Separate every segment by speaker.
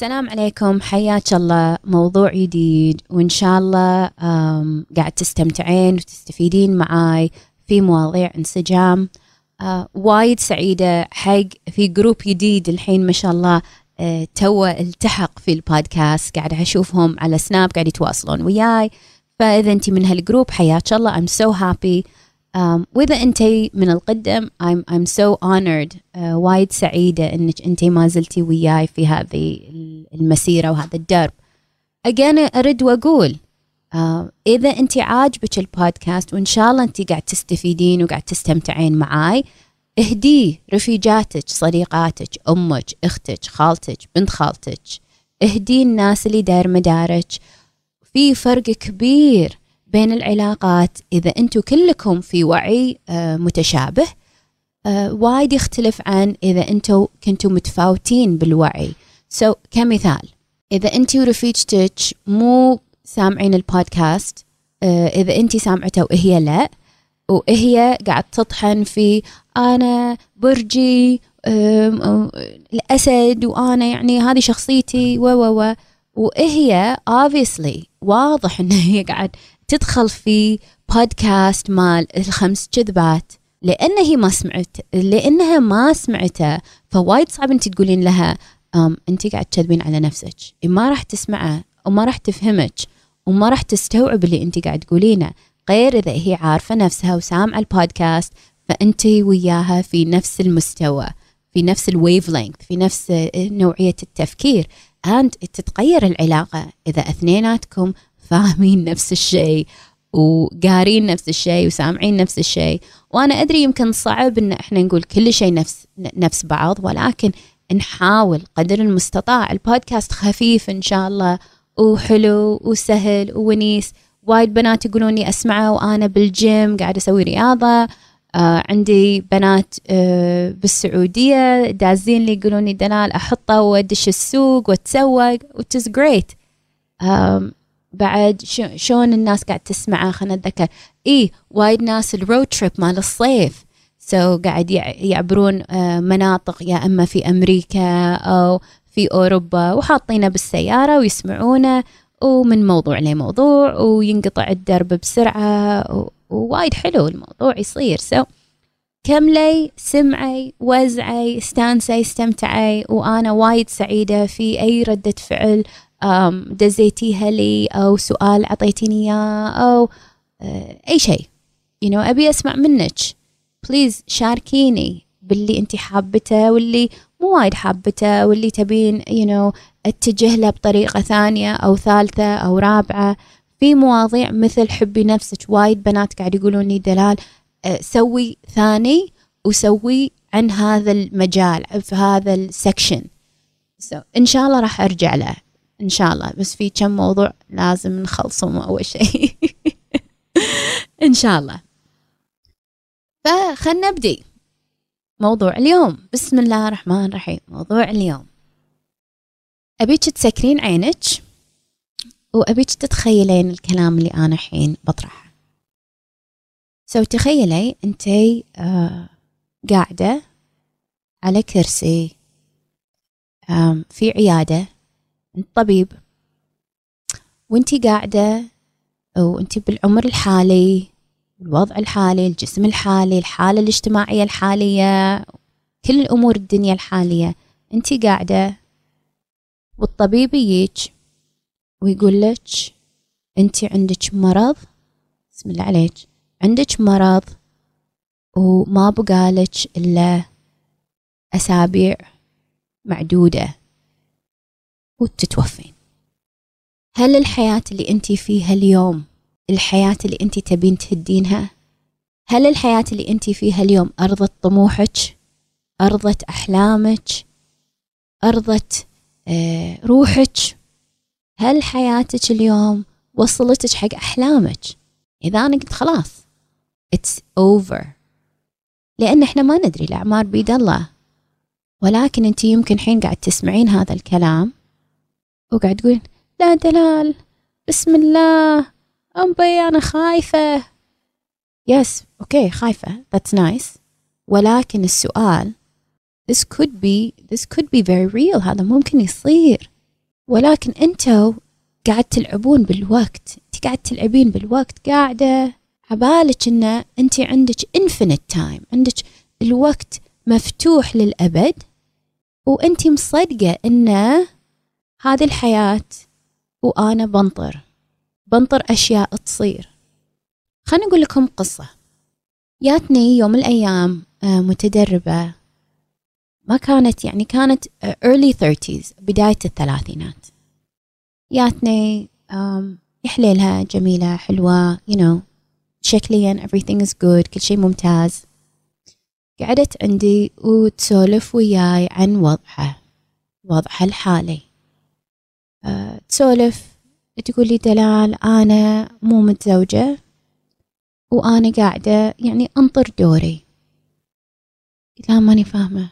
Speaker 1: السلام عليكم. حياك الله. موضوع جديد. وإن شاء الله قاعد تستمتعين وتستفيدين معاي في مواضيع انسجام. آه، وايد سعيدة. حق في group جديد الحين ما شاء الله آه، تو التحق في البودكاست. قاعد أشوفهم على سناب قاعد يتواصلون وياي. فإذا أنت من هال group حياك الله. I'm so happy. Um, وإذا أنت من القدم I'm, I'm so honored. Uh, وايد سعيدة أنك أنت ما زلتي وياي في هذه المسيرة وهذا الدرب. Again أرد وأقول uh, إذا أنت عاجبك البودكاست وإن شاء الله أنت قاعد تستفيدين وقاعد تستمتعين معاي اهديه رفيجاتك صديقاتك أمك أختك خالتك بنت خالتك. اهديه الناس اللي داير مدارك. في فرق كبير. بين العلاقات. إذا أنتم كلكم في وعي آه، متشابه آه، وايد يختلف عن إذا أنتم كنتوا متفاوتين بالوعي. سو so, كمثال إذا أنت ورفيجتك مو سامعين البودكاست آه، إذا أنت سامعته وهي لا وهي قاعد تطحن في أنا برجي الأسد وأنا يعني هذه شخصيتي و و و وهي obviously واضح إن هي قاعد تدخل في بودكاست مال الخمس كذبات لأن هي ما سمعت لأنها ما سمعته فوايد صعب انت تقولين لها أم انت قاعد تكذبين على نفسك. ما راح تسمعه وما راح تفهمك وما راح تستوعب اللي انت قاعد تقولينه. غير إذا هي عارفة نفسها وسامعة البودكاست فانت وياها في نفس المستوى في نفس ال wavelength في نفس نوعية التفكير. And تتغير العلاقة إذا اثنيناتكم فاهمين نفس الشيء وقارين نفس الشيء وسامعين نفس الشيء. وأنا أدري يمكن صعب إن إحنا نقول كل شيء نفس نفس بعض ولكن نحاول قدر المستطاع. البودكاست خفيف إن شاء الله وحلو وسهل وونيس وايد بنات يقولون لي أسمعه وأنا بالجيم قاعدة أسوي رياضة. آه عندي بنات آه بالسعودية دازين لي يقولون لي دلال أحطه وأدش السوق is great. آم، بعد شلون الناس قاعد تسمعه خلينا نتذكر. إيه وايد ناس ال road trip مال الصيف. so so قاعد يع- يعبرون آه مناطق يا إما في أمريكا أو في أوروبا وحاطينه بالسيارة ويسمعونه ومن موضوع لموضوع وينقطع الدرب بسرعة و- ووايد حلو الموضوع يصير. so كملي سمعي وزعي استانسي استمتعي وأنا وايد سعيدة في أي ردة فعل دزيتيها لي أو سؤال عطيتيني إياه أو آه، أي شيء. You know أبي أسمع منك. please شاركيني باللي أنت حابته واللي مو وايد حابته واللي تبين you know أتجه له بطريقة ثانية أو ثالثة أو رابعة. في مواضيع مثل حبي نفسك وايد بنات قاعد يقولون لي دلال آه، سوي ثاني وسوي عن هذا المجال في هذا ال section so, إن شاء الله راح أرجع له. إن شاء الله. بس في كم موضوع لازم نخلصهم أول شيء. إن شاء الله. فخلنا نبدي موضوع اليوم. بسم الله الرحمن الرحيم. موضوع اليوم. أبيك تسكرين عينك؟ وأبيك تتخيلين الكلام اللي أنا الحين بطرحه. سو تخيلي أنتي آه قاعدة على كرسي في عيادة. أنت طبيب. وانتي قاعدة وانتي بالعمر الحالي الوضع الحالي الجسم الحالي الحالة الاجتماعية الحالية كل الأمور الدنيا الحالية انتي قاعدة والطبيب يجيك ويقول لك انت عندك مرض بسم الله عليك عندك مرض وما بقالك إلا أسابيع معدودة. وتتوفين. هل الحياة اللي أنت فيها اليوم الحياة اللي أنت تبين تهدينها؟ هل الحياة اللي أنت فيها اليوم أرضت طموحك؟ أرضت أحلامك؟ أرضت آه، روحك؟ هل حياتك اليوم وصلتك حق أحلامك؟ إذا أنا قلت خلاص it's over. لأن إحنا ما ندري الأعمار بيد الله. ولكن أنت يمكن حين قاعد تسمعين هذا الكلام وقاعد تقول لا دلال بسم الله أمبي أنا خايفة. yes okay خايفة that's nice. ولكن السؤال this could be this could be very real هذا ممكن يصير. ولكن أنتوا قاعد تلعبون بالوقت أنت قاعد تلعبين بالوقت قاعدة عبالك إن أنت عندك infinite time عندك الوقت مفتوح للأبد وأنت مصدقة إن هذه الحياة وأنا بنطر. بنطر أشياء تصير. خليني أقول لكم قصة. ياتني يوم الأيام آه، متدربة. ما كانت يعني كانت آه، early 30s بداية الثلاثينات. ياتني يحليلها جميلة حلوة you know شكليا everything is good كل شيء ممتاز. قعدت عندي وتسولف وياي عن وضعها وضعها الحالي. تسولف تقول لي دلال أنا مو متزوجة وأنا قاعدة يعني أنطر دوري. لا ماني فاهمة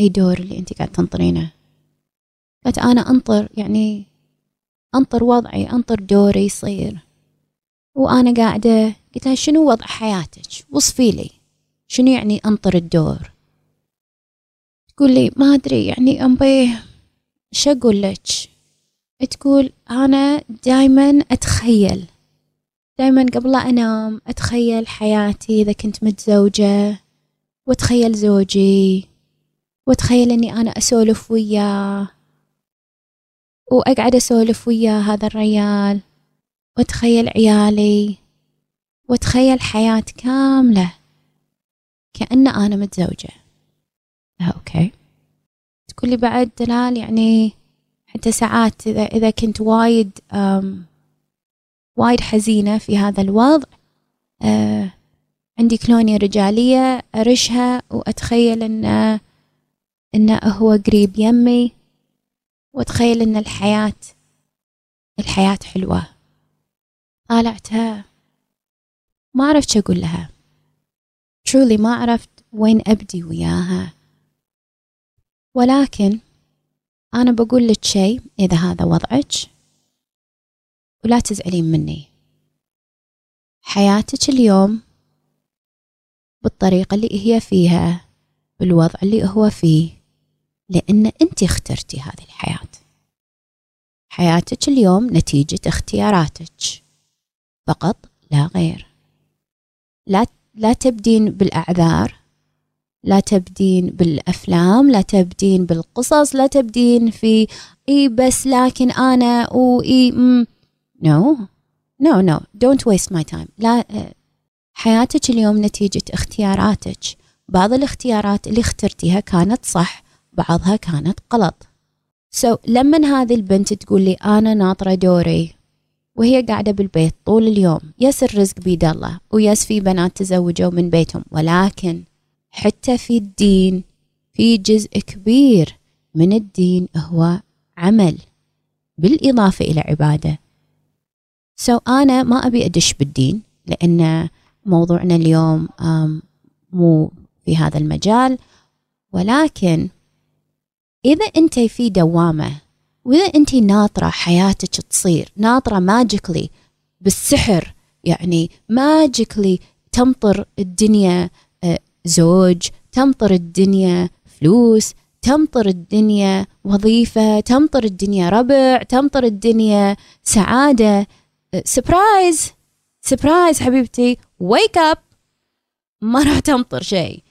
Speaker 1: أي دور اللي أنت قاعدة تنطرينه. قلت أنا أنطر يعني أنطر وضعي أنطر دوري يصير. وأنا قاعدة قلت لها شنو وضع حياتك؟ وصفي لي شنو يعني أنطر الدور؟ تقول لي ما أدري يعني أمبي شو أقول لك؟ تقول أنا دايما أتخيل. دايما قبل لا أنام أتخيل حياتي إذا كنت متزوجة وأتخيل زوجي وأتخيل أني أنا أسولف وياه وأقعد أسولف وياه هذا الريال وأتخيل عيالي وأتخيل حياة كاملة كأن أنا متزوجة. آه أوكي. تقولي بعد دلال يعني حتى ساعات إذا إذا كنت وايد وايد حزينة في هذا الوضع آه عندي كلونيا رجالية أرشها وأتخيل إنه إنه هو قريب يمي وأتخيل إن الحياة الحياة حلوة. طالعتها ما عرفت أقول لها. Truly ما عرفت وين أبدي وياها. ولكن أنا بقول لك شيء إذا هذا وضعك ولا تزعلين مني. حياتك اليوم بالطريقة اللي هي فيها بالوضع اللي هو فيه لأن أنت اخترتي هذه الحياة. حياتك اليوم نتيجة اختياراتك. فقط لا غير. لا لا تبدين بالأعذار لا تبدين بالأفلام لا تبدين بالقصص لا تبدين في إي بس لكن أنا وإي no no no don't waste my time لا حياتك اليوم نتيجة اختياراتك. بعض الاختيارات اللي اخترتيها كانت صح بعضها كانت غلط. so so, لما هذه البنت تقول لي أنا ناطرة دوري وهي قاعدة بالبيت طول اليوم yes الرزق بيد الله و yes في بنات تزوجوا من بيتهم ولكن حتى في الدين في جزء كبير من الدين هو عمل بالإضافة إلى عبادة. so so أنا ما أبي أدش بالدين لأن موضوعنا اليوم مو في هذا المجال. ولكن إذا أنت في دوامة وإذا أنت ناطرة حياتك تصير ناطرة magically بالسحر يعني magically تمطر الدنيا زوج تمطر الدنيا فلوس تمطر الدنيا وظيفة تمطر الدنيا ربع تمطر الدنيا سعادة. surprise surprise حبيبتي. wake up ما راح تمطر شيء.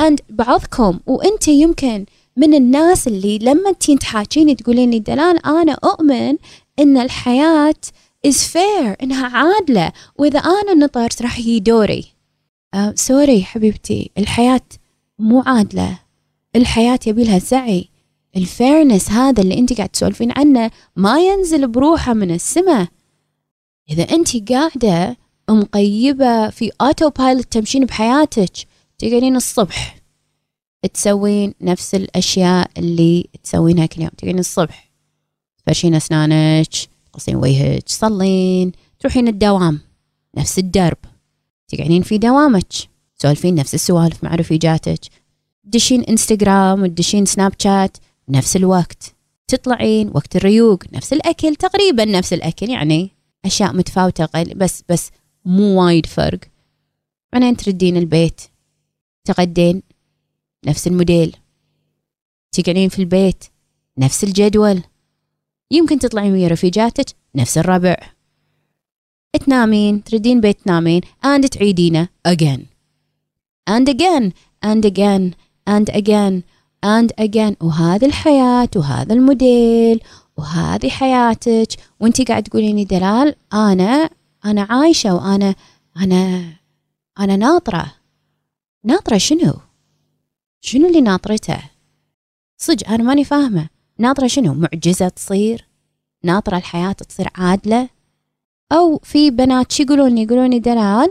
Speaker 1: And بعضكم وأنت يمكن من الناس اللي لما تين تحاكيني تقولين لي دلال أنا أؤمن إن الحياة is fair إنها عادلة وإذا أنا نطرت راح يجي دوري. آه sorry حبيبتي الحياة مو عادلة. الحياة يبي لها سعي. ال fairness هذا اللي انت قاعد تسولفين عنه ما ينزل بروحه من السماء. إذا انت قاعدة مقيبة في auto pilot تمشين بحياتك تقعدين الصبح تسوين نفس الأشياء اللي تسوينها كل يوم تقعدين الصبح تفرشين أسنانك تقصين وجهك تصلين تروحين الدوام نفس الدرب. تقعدين في دوامك تسولفين نفس السوالف مع رفيجاتك تدشين إنستغرام وتدشين سناب شات نفس الوقت تطلعين وقت الريوق نفس الأكل تقريبا نفس الأكل يعني أشياء متفاوتة بس بس مو وايد فرق. بعدين تردين البيت تغدين نفس الموديل تقعدين في البيت نفس الجدول يمكن تطلعين ويا رفيجاتك نفس الربع. تنامين تردين بيت تنامين and تعيدينه again and again and again and again and again وهذه الحياة وهذا الموديل وهذه حياتك وانت قاعد تقولين لي دلال أنا أنا عايشة وأنا أنا أنا ناطرة ناطرة شنو؟ شنو اللي ناطرته؟ صدق أنا ماني فاهمة ناطرة شنو؟ معجزة تصير؟ ناطرة الحياة تصير عادلة؟ أو في بنات شو يقولون يقولون دلال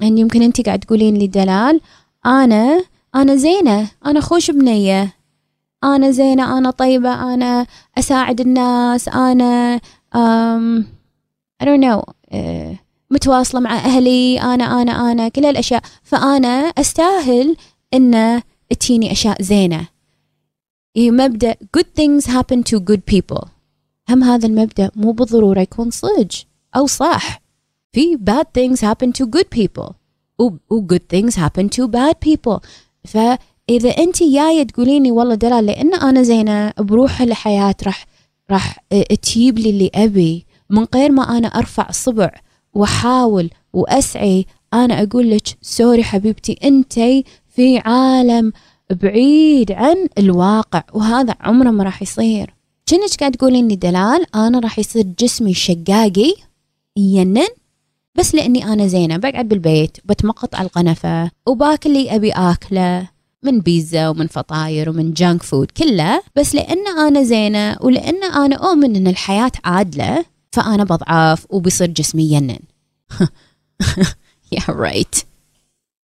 Speaker 1: يعني يمكن انت قاعد تقولين لي دلال أنا أنا زينة أنا خوش بنية أنا زينة أنا طيبة أنا أساعد الناس أنا um, I don't know uh, متواصلة مع أهلي أنا أنا أنا كل هالأشياء. فأنا أستاهل إن تجيني أشياء زينة. مبدأ good things happen to good people. هم هذا المبدأ مو بالضرورة يكون صدق. أو صح. في bad things happen to good people. و good things happen to bad people. فاذا انت جاية تقوليني والله دلال لأن أنا زينة بروح الحياة راح راح تجيب لي اللي أبي. من غير ما أنا أرفع صبع وأحاول وأسعى أنا أقول لك sorry حبيبتي انت في عالم بعيد عن الواقع وهذا عمره ما راح يصير. كأنك قاعد تقولين لي دلال؟ أنا راح يصير جسمي شقاقي ينن بس لأني أنا زينة بقعد بالبيت بتمغط على القنفة وباكل اللي أبي آكله من بيتزا ومن فطاير ومن junk food كله بس لأن أنا زينة ولأن أنا أؤمن إن الحياة عادلة فأنا بضعف وبيصير جسمي ينن. Yeah right.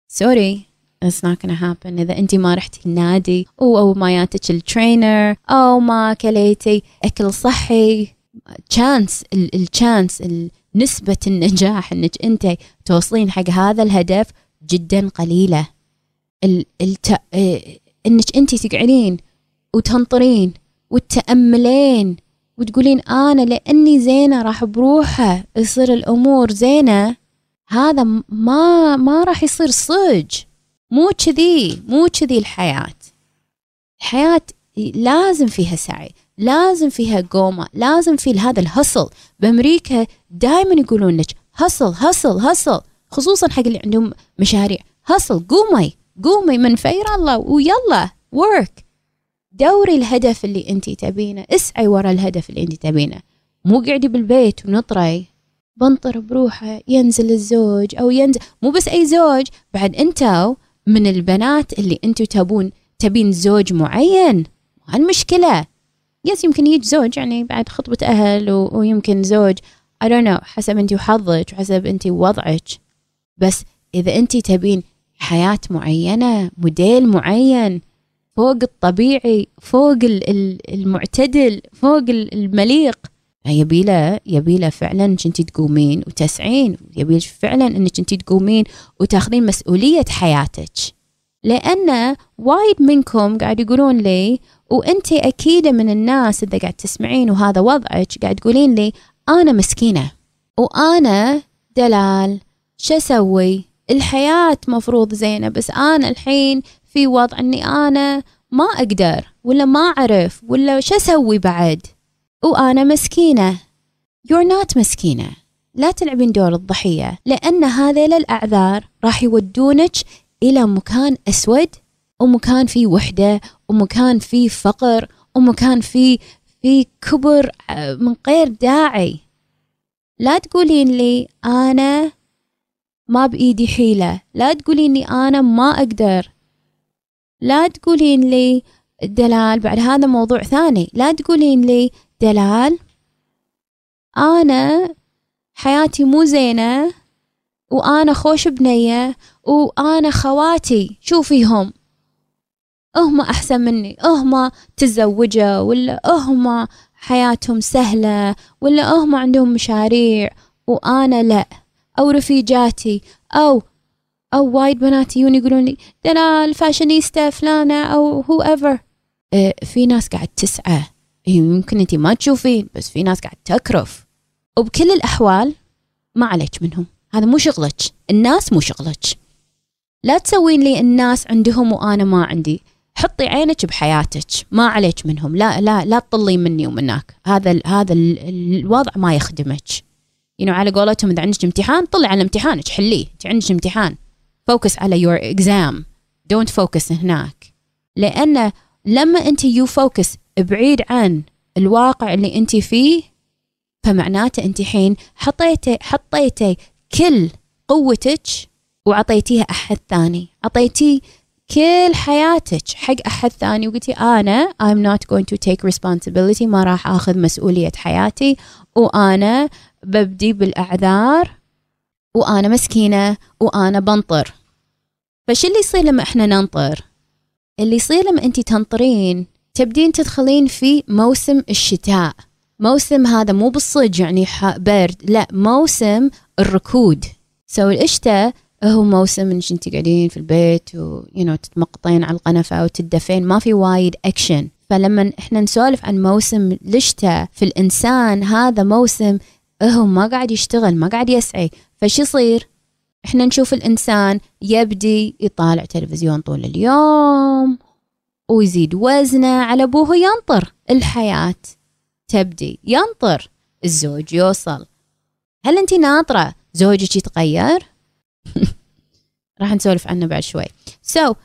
Speaker 1: sorry It's not gonna happen. إذا أنت ما رحتي النادي أو أو ما ياتك ال trainer أو ما كليتي أكل صحي chance ال chance نسبة النجاح إنك أنت توصلين حق هذا الهدف جدا قليلة. الت... إنك أنت تقعدين وتنطرين وتتأملين وتقولين أنا لأني زينة راح بروحه يصير الأمور زينة هذا ما ما راح يصير صج مو كذي مو كذي الحياة. الحياة لازم فيها سعي. لازم فيها قومة لازم في هذا الهصل. بأمريكا دائما يقولون لك هصل هصل هصل خصوصا حق اللي عندهم مشاريع. هصل قومي قومي من فير الله ويلا ورك دوري الهدف اللي أنت تبينه اسعي ورا الهدف اللي أنت تبينه. مو قعدي بالبيت ونطري. بنطر بروحه ينزل الزوج أو ينزل مو بس أي زوج بعد انتو من البنات اللي انتو تبون تبين زوج معين. هالمشكلة يس يمكن يجي زوج يعني بعد خطبة أهل و... ويمكن زوج. I don't know حسب أنت وحظك وحسب أنت ووضعك بس إذا أنت تبين حياة معينة موديل معين فوق الطبيعي فوق المعتدل فوق المليق يبيله يبيله فعلا إنك انت تقومين وتسعين. يبيله فعلا إنك انت تقومين وتاخذين مسؤولية حياتك. لأن وايد منكم قاعد يقولون لي وانت أكيد من الناس إذا قاعد تسمعين وهذا وضعك قاعد تقولين لي أنا مسكينة وأنا دلال شو أسوي؟ الحياة مفروض زينة بس أنا الحين في وضع إني أنا ما أقدر ولا ما أعرف ولا شو أسوي بعد؟ وأنا مسكينة. You're not مسكينة. لا تلعبين دور الضحية لأن هذيل الاعذار راح يودونك إلى مكان أسود ومكان فيه وحدة ومكان فيه فقر ومكان فيه في كبر آه، من غير داعي. لا تقولين لي أنا ما بإيدي حيلة. لا تقولين لي أنا ما أقدر. لا تقولين لي دلال. بعد هذا موضوع ثاني. لا تقولين لي دلال. أنا حياتي مو زينة وأنا خوش بنية وأنا خواتي. شوفيهم. هم أحسن مني هم تزوجوا ولا هم حياتهم سهلة ولا هم عندهم مشاريع وأنا لا. أو رفيجاتي أو أو وايد بنات يجون يقولون لي دلال فاشينيستا فلانة أو whoever في ناس قاعد تسعى. يمكن انت ما تشوفين بس في ناس قاعد تكرف. وبكل الأحوال ما عليك منهم. هذا مو شغلك. الناس مو شغلك. لا تسوين لي الناس عندهم وأنا ما عندي. حطي عينك بحياتك ما عليك منهم لا لا لا تطلي مني ومنك هذا ال هذا ال الوضع ما يخدمك. يعني على قولتهم إذا عندك امتحان طلع على امتحانك حليه. انت عندك امتحان focus على your exam don't focus هناك. لأن لما أنت you focus بعيد عن الواقع اللي أنت فيه فمعناته أنت حين حطيتي حطيتي كل قوتك وعطيتيها أحد ثاني. عطيتيه كل حياتك. حق أحد ثاني وقلتي أنا I'm not going to take responsibility ما راح آخذ مسؤولية حياتي. وأنا ببدي بالأعذار. وأنا مسكينة. وأنا بنطر. فش اللي يصير لما إحنا ننطر؟ اللي يصير لما انت تنطرين تبدين تدخلين في موسم الشتاء. موسم هذا مو بالصج يعني برد لا موسم الركود. so الشتاء هو موسم إنك أنت قاعدين في البيت و you know, تتمقطين على القنفة وتدفين ما في وايد اكشن فلما إحنا نسولف عن موسم الشتاء في الإنسان هذا موسم هو ما قاعد يشتغل ما قاعد يسعي. فش يصير؟ إحنا نشوف الإنسان يبدي يطالع تلفزيون طول اليوم ويزيد وزنه على أبوه ينطر. الحياة تبدي ينطر. الزوج يوصل. هل انت ناطرة زوجك يتغير؟ راح نسولف عنه بعد شوي. سو so,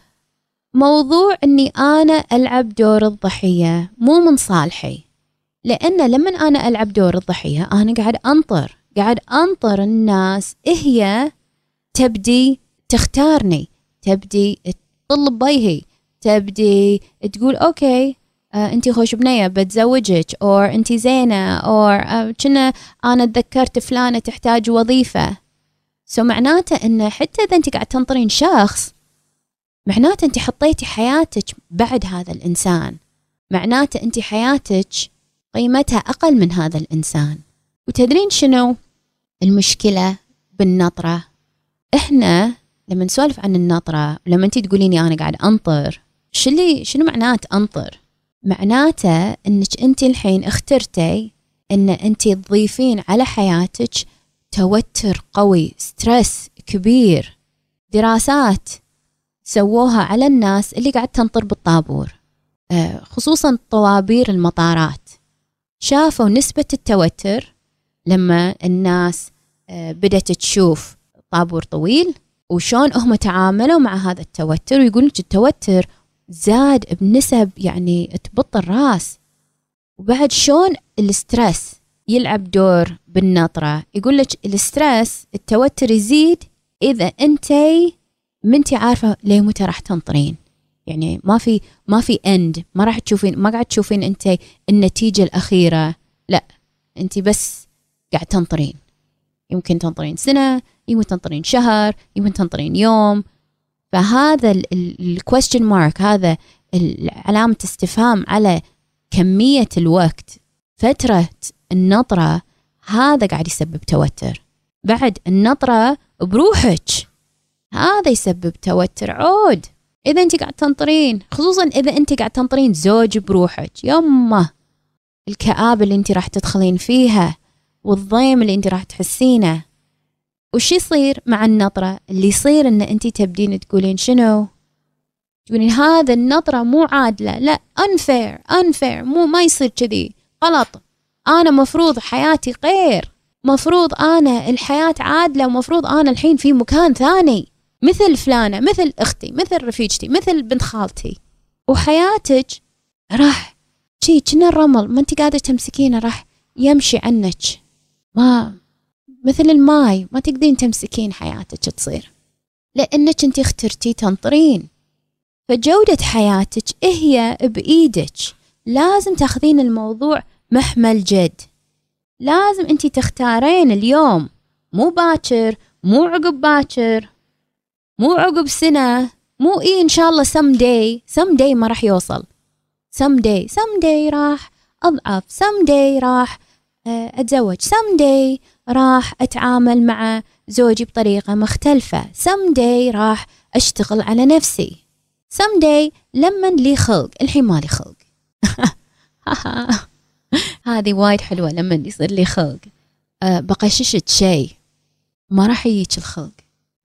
Speaker 1: موضوع إني أنا ألعب دور الضحية مو من صالحي. لأن لما أنا ألعب دور الضحية أنا قاعد أنطر. قاعد أنطر الناس. هي تبدي تختارني. تبدي تطل بيهي تبدي تقول okay آه انت خوش بنية بتزوجك أو انت زينة أو آه كنا أنا تذكرت فلانة تحتاج وظيفة. so معناته إن حتى إذا أنت قاعد تنطرين شخص معناته أنت حطيتي حياتك بعد هذا الإنسان. معناته أنت حياتك قيمتها أقل من هذا الإنسان. وتدرين شنو؟ المشكلة بالنطرة. إحنا لما نسولف عن النطرة لما أنت تقوليني أنا قاعد أنطر شو اللي شنو معنات أنطر؟ معناته إنك أنت الحين اخترتي إن أنت تضيفين على حياتك توتر قوي ستريس كبير. دراسات سووها على الناس اللي قاعد تنطر بالطابور. آه، خصوصا طوابير المطارات. شافوا نسبة التوتر لما الناس آه، بدأت تشوف طابور طويل وشون هم تعاملوا مع هذا التوتر ويقول لك التوتر زاد بنسب يعني تبط الرأس. وبعد شون ال stress يلعب دور بالنطرة. يقول لك ال stress التوتر يزيد إذا أنت منتي عارفة ليه متى راح تنطرين. يعني ما في ما في end ما راح تشوفين ما قاعد تشوفين أنت النتيجة الأخيرة. لا أنت بس قاعد تنطرين. يمكن تنطرين سنة يمكن تنطرين شهر يمكن تنطرين يوم. فهذا ال question mark هذا علامة استفهام على كمية الوقت. فترة النطرة هذا قاعد يسبب توتر. بعد النطرة بروحك هذا يسبب توتر. عود إذا أنت قاعد تنطرين خصوصا إذا أنت قاعد تنطرين زوج بروحك. يمه الكآبة اللي أنت راح تدخلين فيها والضيم اللي أنت راح تحسينه. وش يصير مع النطرة؟ اللي يصير أن أنت تبدين تقولين شنو؟ تقولين هذا النطرة مو عادلة. لا unfair unfair مو ما يصير كذي. غلط. أنا مفروض حياتي غير. مفروض أنا الحياة عادلة ومفروض أنا الحين في مكان ثاني. مثل فلانة مثل أختي مثل رفيجتي مثل بنت خالتي. وحياتك راح شي كنا الرمل. ما أنت قاعدة تمسكينه راح يمشي عنك. ما مثل الماي ما تقدرين تمسكين حياتك تصير. لأنك أنت اخترتي تنطرين. فجودة حياتك هي بإيدك. لازم تاخذين الموضوع محمل جد لازم انت تختارين اليوم مو باكر مو عقب باكر مو عقب سنة مو إيه إن شاء الله someday someday ما راح يوصل. someday someday راح أضعف سم داي راح آه، أتزوج سم داي راح أتعامل مع زوجي بطريقة مختلفة. سم داي راح أشتغل على نفسي. سم داي لما لي خلق الحين مالي خلق. هذه وايد حلوة لما يصير لي خلق. أه بقششت شيء ما راح يجيك الخلق.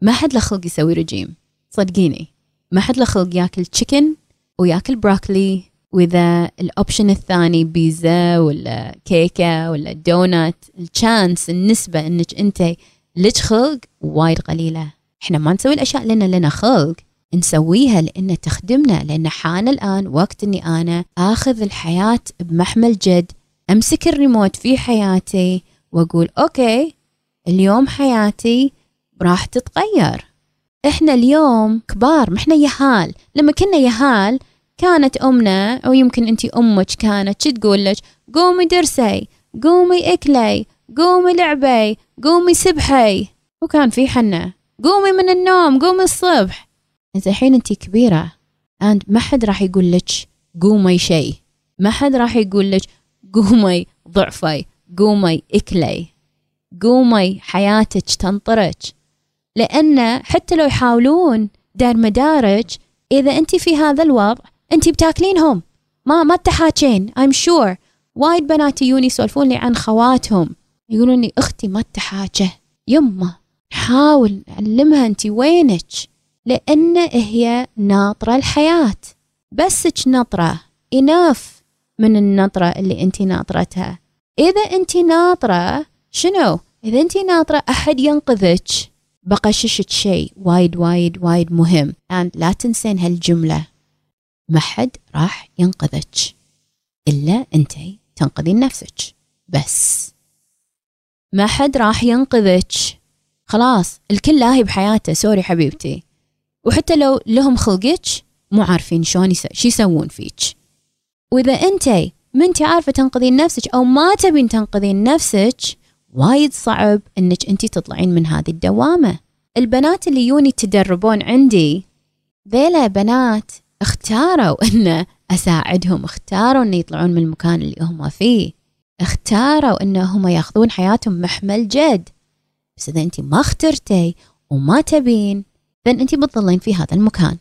Speaker 1: ما حد له خلق يسوي رجيم صدقيني. ما حد له خلق ياكل chicken وياكل بروكلي واذا ال option الثاني بيتزا ولا كيكه ولا دونات ال chance النسبة إنك أنت لك خلق وايد قليلة. إحنا ما نسوي الأشياء لأن لنا خلق. نسويها لأن تخدمنا لأن حان الآن وقت إني أنا آخذ الحياة بمحمل جد. أمسك الريموت في حياتي وأقول أوكي اليوم حياتي راح تتغير. إحنا اليوم كبار ما إحنا يهال. لما كنا يهال كانت أمنا أو يمكن انت أمك كانت شو تقول لك؟ قومي درسي قومي أكلي قومي لعبي قومي سبحي. وكان في حنا قومي من النوم قومي الصبح. انت الحين انت كبيرة and ما حد راح يقول لك قومي شيء. ما حد راح يقول لك قومي ضعفي قومي إكلي قومي حياتك تنطرك لأن حتى لو يحاولون دار مدارج إذا أنت في هذا الوضع أنت بتاكلينهم. ما ما تحاكين I'm sure. وايد بنات يجوني يسولفون لي عن خواتهم. يقولون لي أختي ما تحاكه يمه حاول علمها أنت وينك. لأن هي ناطرة الحياة. بسك نطرة إناف من النطرة اللي أنت ناطرتها. إذا أنت ناطرة شنو؟ إذا أنت ناطرة أحد ينقذك. بقششك شيء وايد وايد وايد مهم. And لا تنسين هالجملة. ما حد راح ينقذك. إلا أنت تنقذين نفسك. بس. ما حد راح ينقذك. خلاص الكل لاهي بحياته. سوري حبيبتي. وحتى لو لهم خلقك مو عارفين شلون شو يسوون فيك. وإذا أنت ما انت عارفه تنقذين نفسك أو ما تبين تنقذين نفسك وايد صعب إنك أنت تطلعين من هذه الدوامة. البنات اللي يوني تدربون عندي ذيلا بنات اختاروا إن أساعدهم اختاروا إن يطلعون من المكان اللي هم فيه. اختاروا إن هم ياخذون حياتهم محمل جد. بس إذا أنت ما اخترتي وما تبين فان أنت بتظلين في هذا المكان.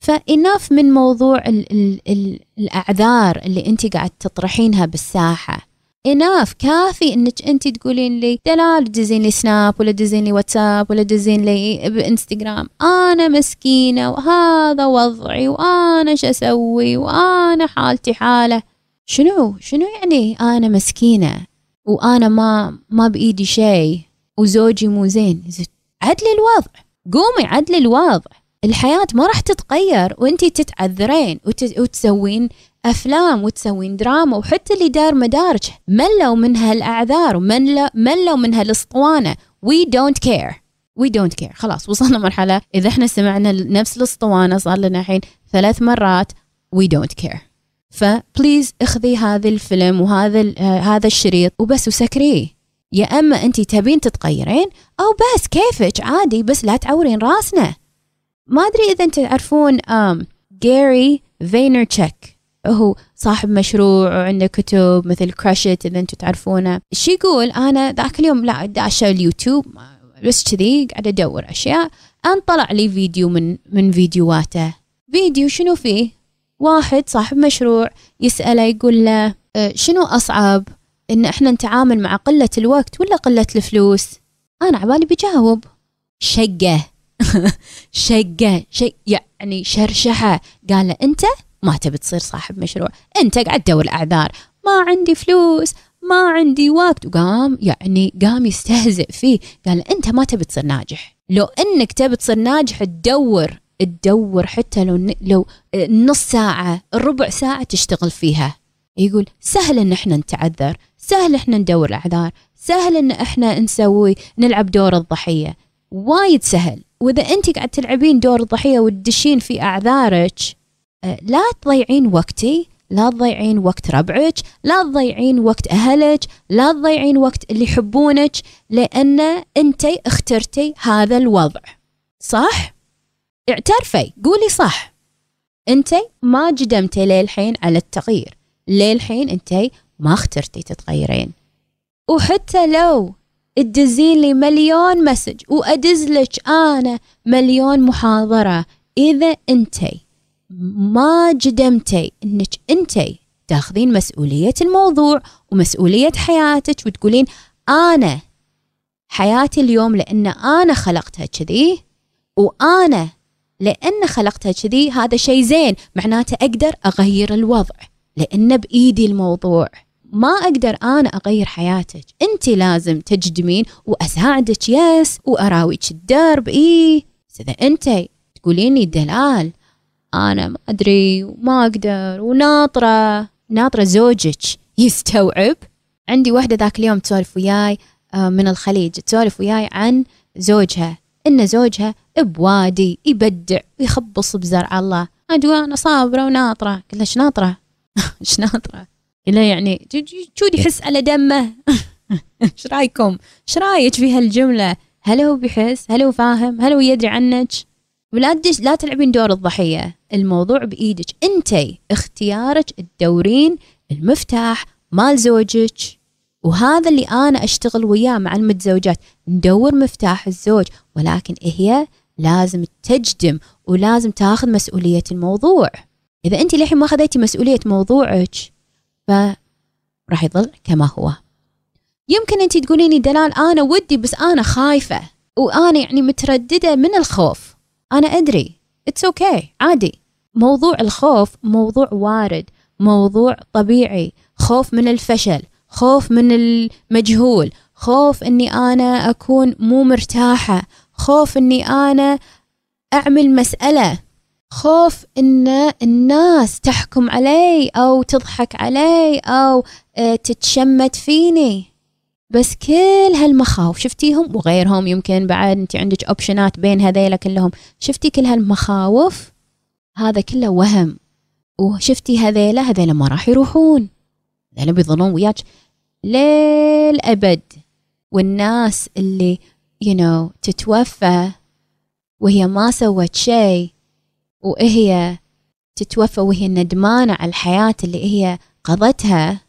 Speaker 1: فإناف من موضوع ال ال ال الأعذار اللي أنت قاعد تطرحينها بالساحة. إناف كافي إنك أنت تقولين لي دلال تدزين لي سناب ولا تدزين لي واتساب ولا تدزين لي بإنستغرام. أنا مسكينة وهذا وضعي وأنا شو أسوي وأنا حالتي حالة. شنو؟ شنو يعني أنا مسكينة وأنا ما ما بإيدي شيء وزوجي مو زين؟ عدلي الوضع. قومي عدلي الوضع. الحياة ما راح تتغير وانتي تتعذرين وتسوين أفلام وتسوين دراما وحتى اللي دار مدارج. ملوا من هالأعذار وملوا من هالأسطوانة؟ we don't care we don't care خلاص وصلنا مرحلة إذا إحنا سمعنا نفس الأسطوانة صار لنا الحين ثلاث مرات we don't care ف please اخذي هذا الفيلم وهذا هذا الشريط وبس وسكريه يا أما انت تبين تتغيرين أو بس كيفك؟ عادي بس لا تعورين راسنا. ما أدري إذا انت تعرفون Gary Vaynerchuk هو صاحب مشروع وعنده كتب مثل Crush It إذا أنتم تعرفونه. شو يقول أنا ذاك اليوم لا داشه اليوتيوب بس كذي قاعد أدور أشياء. ان طلع لي فيديو من من فيديوهاته فيديو شنو فيه؟ واحد صاحب مشروع يسأله يقول له أه، شنو أصعب؟ إن إحنا نتعامل مع قلة الوقت ولا قلة الفلوس؟ أنا عبالي بجاوب شقة. شقة شيء يعني شرشحة. قال له أنت ما تبي تصير صاحب مشروع. أنت قاعد تدور الأعذار. ما عندي فلوس ما عندي وقت. وقام يعني قام يستهزئ فيه. قال أنت ما تبي تصير ناجح. لو أنك تبي تصير ناجح تدور تدور حتى لو لو نص ساعة ربع ساعة تشتغل فيها. يقول سهل إن إحنا نتعذر. سهل إحنا ندور الأعذار. سهل إن إحنا نسوي نلعب دور الضحية. وايد سهل. وإذا أنت قاعد تلعبين دور الضحية وتدشين في أعذارك آه، لا تضيعين وقتي لا تضيعين وقت ربعك لا تضيعين وقت أهلك لا تضيعين وقت اللي يحبونك لأن أنت اخترتي هذا الوضع. صح؟ اعترفي قولي صح. أنت ما جدمتي للحين على التغيير. للحين أنت ما اخترتي تتغيرين. وحتى لو تدزين لي مليون مسج وأدز لك أنا مليون محاضرة. إذا أنتي ما جدمتي أنك أنتي تاخذين مسؤولية الموضوع ومسؤولية حياتك وتقولين أنا حياتي اليوم لأن أنا خلقتها كذي وأنا لأن خلقتها كذي هذا شيء زين. معناته أقدر أغير الوضع لأن بإيدي الموضوع. ما أقدر أنا أغير حياتك. أنت لازم تجدمين وأساعدك. يس وأراويك الدرب إيه إذا أنت تقوليني دلال أنا ما أدري وما أقدر وناطرة ناطرة زوجك يستوعب. عندي واحدة ذاك اليوم تسولف وياي آه، من الخليج تسولف وياي عن زوجها. إن زوجها بوادي يبدع ويخبص بزرع الله. أدوى أنا صابرة وناطرة. قلت له إيش ناطرة؟ إيش ناطرة؟ لا يعني جودي يحس على دمه إيش رأيكم؟ إيش رأيك في هالجملة؟ هل هو بيحس؟ هل هو فاهم؟ هل هو يدري عنك؟ ولا لا تلعبين دور الضحية، الموضوع بإيدك، أنت اختيارك تدورين المفتاح مال زوجك وهذا اللي أنا أشتغل وياه مع المتزوجات، ندور مفتاح الزوج ولكن هي لازم تجدم ولازم تاخذ مسؤولية الموضوع. إذا أنت للحين ما أخذتي مسؤولية موضوعك فراح يظل كما هو. يمكن انت تقوليني دلال أنا ودي بس أنا خايفة وأنا يعني مترددة من الخوف. أنا أدري it's okay. عادي. موضوع الخوف موضوع وارد موضوع طبيعي. خوف من الفشل خوف من المجهول خوف إني أنا أكون مو مرتاحة خوف إني أنا أعمل مسألة. خوف إن الناس تحكم علي أو تضحك علي أو آه، تتشمت فيني. بس كل هالمخاوف شفتيهم وغيرهم يمكن بعد انت عندك اوبشنات بين هذيلا كلهم. شفتي كل هالمخاوف؟ هذا كله وهم. وشفتي هذيلا؟ هذيلا ما راح يروحون. هذيلا بيظلون وياك. للأبد والناس اللي you know تتوفى وهي ما سوت شيء. وهي تتوفى وهي ندمانة على الحياة اللي هي قضتها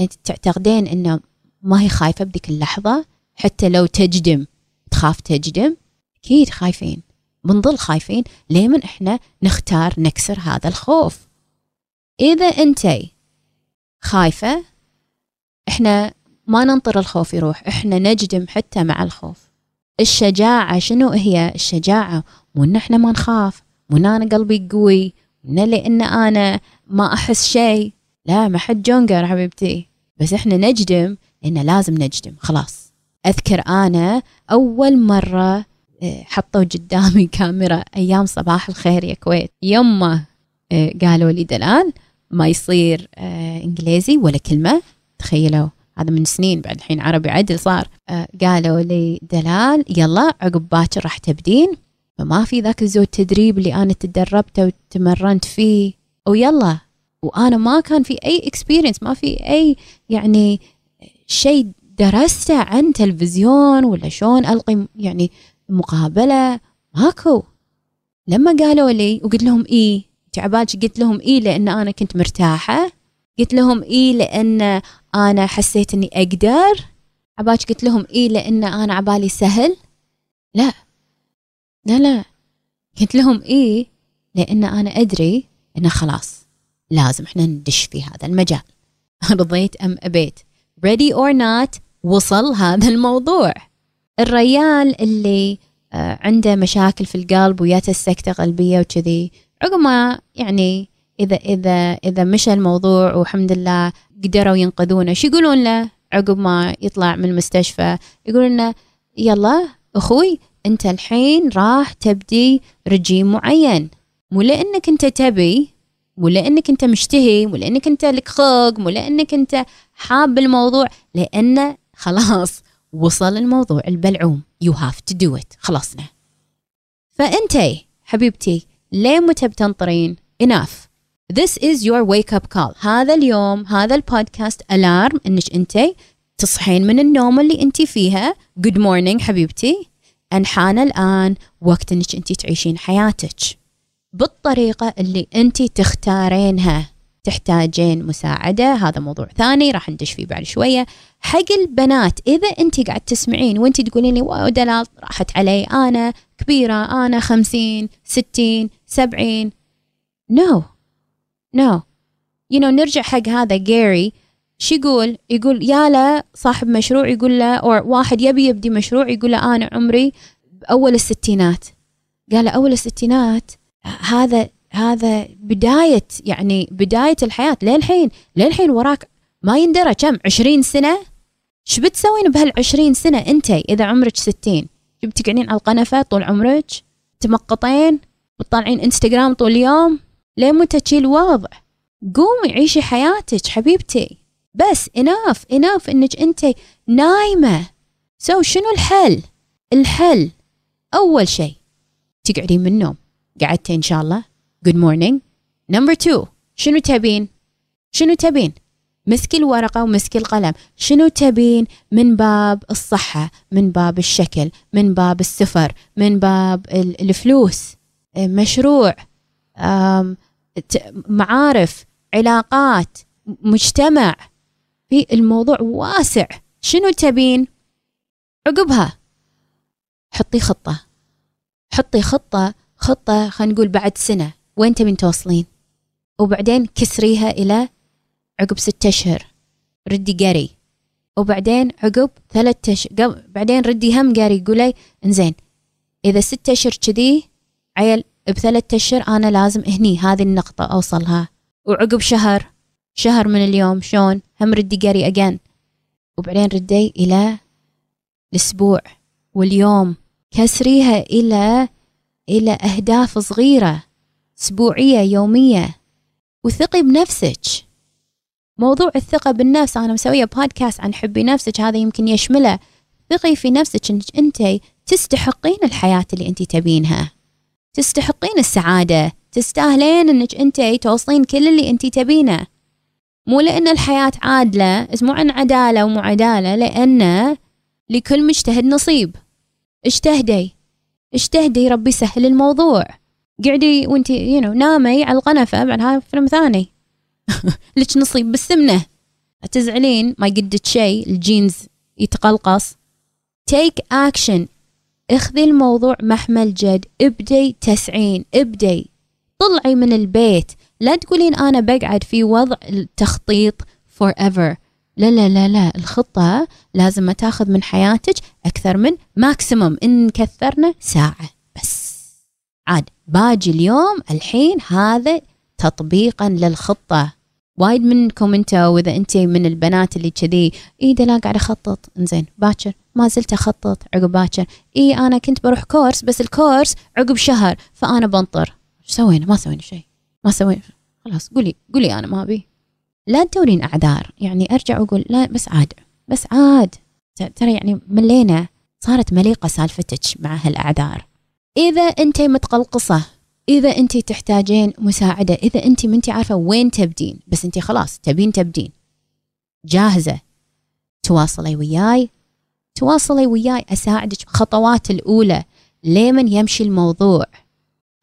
Speaker 1: أنت تعتقدين إنه ما هي خايفة بذيك اللحظة؟ حتى لو تجدم تخاف تجدم؟ أكيد خايفين. بنظل خايفين ليه إحنا نختار نكسر هذا الخوف؟ إذا أنت خايفة إحنا ما ننطر الخوف يروح إحنا نجدم حتى مع الخوف. الشجاعة شنو هي؟ الشجاعة مو إن إحنا ما نخاف. مو أنا قلبي قوي مو لأن أنا ما أحس شيء. لا ما حد جونجر حبيبتي. بس إحنا نجدم انه لازم نجدم خلاص. أذكر أنا أول مرة آه، حطوا قدامي كاميرا أيام صباح الخير يا كويت. يما آه، قالوا لي دلال ما يصير آه، إنجليزي ولا كلمة. تخيلوا هذا من سنين بعد الحين عربي عدل صار. قالوا لي دلال يلا عقب باكر راح تبدين. فما في ذاك الزود تدريب اللي أنا تدربته وتمرنت فيه. ويلا وأنا ما كان في أي اكسبيرينس ما في أي يعني شيء درسته عن تلفزيون ولا شلون ألقي يعني مقابلة. ماكو. لما قالوا لي وقلت لهم إيه تعبالك قلت لهم إيه لأن أنا كنت مرتاحة. قلت لهم إيه لأن أنا حسيت إني أقدر. عبالك قلت لهم إيه لأن أنا عبالي سهل. لا. لا لا. قلت لهم إيه لأن أنا أدري إنه خلاص لازم إحنا ندش في هذا المجال. رضيت أم أبيت. Ready or not وصل هذا الموضوع. الريال اللي آه، عنده مشاكل في القلب وياته السكتة قلبية وكذي عقب ما يعني إذا إذا إذا مشى الموضوع والحمد لله قدروا ينقذونه شو يقولون له؟ عقب ما يطلع من المستشفى يقولون له يلا أخوي أنت الحين راح تبدي رجيم معين. مو لأنك أنت تبي مو لأنك أنت مشتهي مو لأنك أنت لك خلق مو لأنك أنت حاب الموضوع لأن خلاص وصل الموضوع البلعوم. you have to do it خلصنا فأنت حبيبتي ليه متى بتنطرين enough. This is your wake up call. هذا اليوم هذا البودكاست الارم إنك أنت تصحين من النوم اللي أنت فيها. Good morning حبيبتي. أن حان الآن وقت أنك أنت تعيشين حياتك. بالطريقة اللي أنت تختارينها. تحتاجين مساعدة هذا موضوع ثاني راح ندش فيه بعد شوية. حق البنات إذا أنت قاعد تسمعين وأنت تقولين لي دلال راحت علي أنا كبيرة أنا خمسين ستين سبعين. no. no. you know, نرجع حق هذا Gary شو يقول يقول يا له صاحب مشروع يقول له أو واحد يبي يبدي مشروع يقول له أنا عمري بأول الستينات. قال أول الستينات؟ هذا هذا بداية يعني بداية الحياة. للحين للحين وراك ما يندرى كم؟ عشرين سنة؟ شو بتسوين بهالعشرين سنة أنت إذا عمرك ستين؟ شو بتقعدين على القنفة طول عمرك تمقطين وتطالعين إنستغرام طول اليوم ليه متى جذي الوضع قومي عيشي حياتك حبيبتي. بس enough enough إنك أنت نايمة. so شنو الحل؟ الحل أول شيء تقعدين من النوم. قعدتي إن شاء الله. good morning number 2 شنو تبين؟ شنو تبين؟ مسكي الورقة ومسكي القلم. شنو تبين؟ من باب الصحة من باب الشكل من باب السفر من باب الفلوس. مشروع. معارف علاقات مجتمع. في الموضوع واسع. شنو تبين؟ عقبها. حطي خطة. حطي خطة خطة خلينا نقول بعد سنة. وين تبين توصلين؟ وبعدين كسريها إلى عقب ستة أشهر. ردي قري وبعدين عقب ثلاثة أشهر بعدين ردي هم قاري. قولي إنزين إذا ستة أشهر كذي عيل بثلاثة أشهر أنا لازم هني هذه النقطة أوصلها. وعقب شهر. شهر من اليوم شلون؟ هم ردي قاري أجان. وبعدين ردي إلى الأسبوع واليوم. كسريها إلى إلى أهداف صغيرة أسبوعية يومية. وثقي بنفسك. موضوع الثقة بالنفس أنا مسوية بودكاست عن حبي نفسك هذا يمكن يشمله. ثقي في نفسك أنك أنت تستحقين الحياة اللي أنت تبينها. تستحقين السعادة. تستاهلين أنك أنت توصلين كل اللي أنت تبينه. مو لأن الحياة عادلة اسمو عن عدالة ومو عدالة لأن لكل مجتهد نصيب. اجتهدي. اجتهدي ربي سهل الموضوع. قعدي وانت you know, نامي على القنفة بعد هذا فيلم ثاني. لك نصيب بالسمنة. تزعلين ما يقدك شيء الجينز يتقلقص. take action اخذي الموضوع محمل جد ابدي تسعين ابدي. طلعي من البيت. لا تقولين أنا بقعد في وضع التخطيط forever. لا لا لا لا الخطة لازم تاخذ من حياتك أكثر من maximum إن كثرنا ساعة بس. عاد باجي اليوم الحين هذا تطبيقا للخطة. وايد منكم انت وإذا أنت من البنات اللي كذي اي لا قاعد أخطط. إنزين باكر. ما زلت أخطط عقب باكر. اي أنا كنت بروح كورس بس الكورس عقب شهر فأنا بنطر. إيش سوينا؟ ما سوينا شيء. ما سوينا خلاص قولي قولي أنا ما أبي. لا تدورين أعذار. يعني أرجع وأقول لا بس عاد بس عاد. ترى يعني ملينا. صارت مليقة سالفتك مع هالأعذار. إذا أنت متقلقصة إذا أنت تحتاجين مساعدة إذا أنت ما أنت عارفة وين تبدين بس أنت خلاص تبين تبدين. جاهزة. تواصلي وياي. تواصلي وياي. أساعدك خطوات الأولى. لمن يمشي الموضوع؟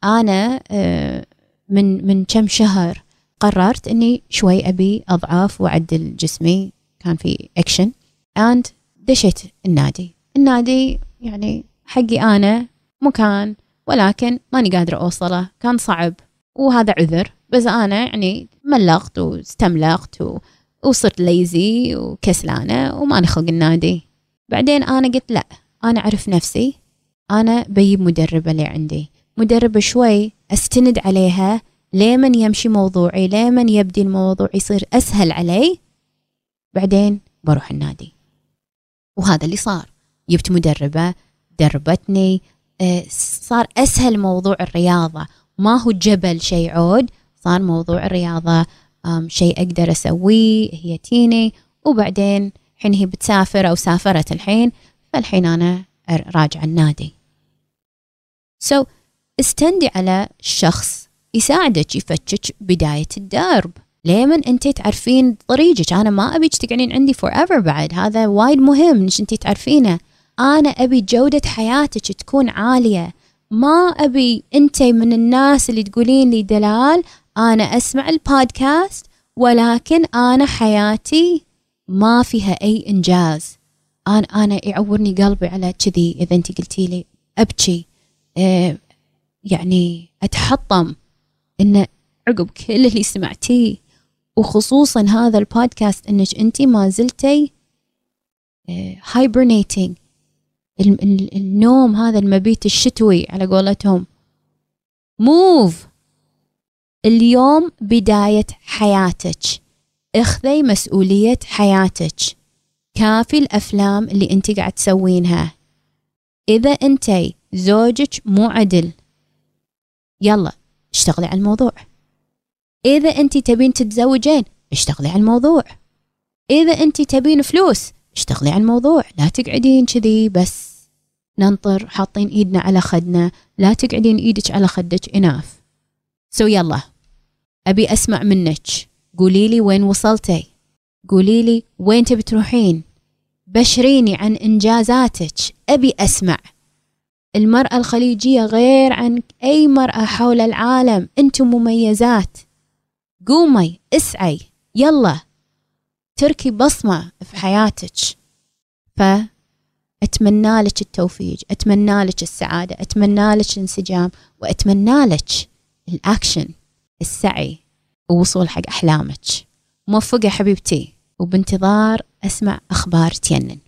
Speaker 1: أنا آه، من من كم شهر قررت إني شوي أبي أضعف وأعدل جسمي. كان في action and دشيت النادي. النادي يعني حقي أنا مكان ولكن ماني قادرة أوصله. كان صعب. وهذا عذر. بس أنا يعني ملغت واستملغت و... وصرت lazy وكسلانة وما نخلق النادي. بعدين أنا قلت لا أنا أعرف نفسي. أنا بجيب مدربة اللي عندي. مدربة شوي أستند عليها لمن يمشي موضوعي لمن يبدي الموضوع يصير أسهل علي. بعدين بروح النادي. وهذا اللي صار. جبت مدربة دربتني آه، صار أسهل موضوع الرياضة. ما هو جبل شيء عود صار موضوع الرياضة شيء أقدر أسويه هي تيني. وبعدين حين هي بتسافر أو سافرت الحين فالحين أنا راجع النادي. So, استندي على شخص يساعدك يفتشك بداية الدرب. لمن انت تعرفين طريقك. أنا ما أبيك تقعدين عندي forever بعد. هذا وايد مهم إنك انت تعرفينه. أنا أبي جودة حياتك تكون عالية. ما أبي انت من الناس اللي تقولين لي دلال أنا أسمع البودكاست ولكن أنا حياتي ما فيها أي إنجاز. أنا أنا يعورني قلبي على كذي إذا انت قلتي لي أبكي. إيه يعني أتحطم إن عقب كل اللي سمعتيه وخصوصا هذا البودكاست إنك أنت ما زلتي hibernating النوم هذا المبيت الشتوي على قولتهم. موف اليوم بداية حياتك. اخذي مسؤولية حياتك. كافي الأفلام اللي أنت قاعد تسوينها. إذا أنت زوجك مو عدل يلا اشتغلي على الموضوع. إذا أنت تبين تتزوجين اشتغلي على الموضوع. إذا أنت تبين فلوس اشتغلي على الموضوع. لا تقعدين كذي بس. ننطر حاطين إيدنا على خدنا. لا تقعدين إيدك على خدك. اناف سو يلا. أبي أسمع منك. قولي لي وين وصلتي. قولي لي وين تبي تروحين. بشريني عن إنجازاتك. أبي أسمع. المرأة الخليجية غير عن أي مرأة حول العالم. أنتم مميزات. قومي اسعي. يلا. تركي بصمة في حياتك. فأتمنى لك التوفيق. أتمنى لك السعادة. أتمنى لك الانسجام. وأتمنى لك الأكشن السعي ووصول حق أحلامك. موفقة حبيبتي. وبانتظار أسمع أخبار تينن.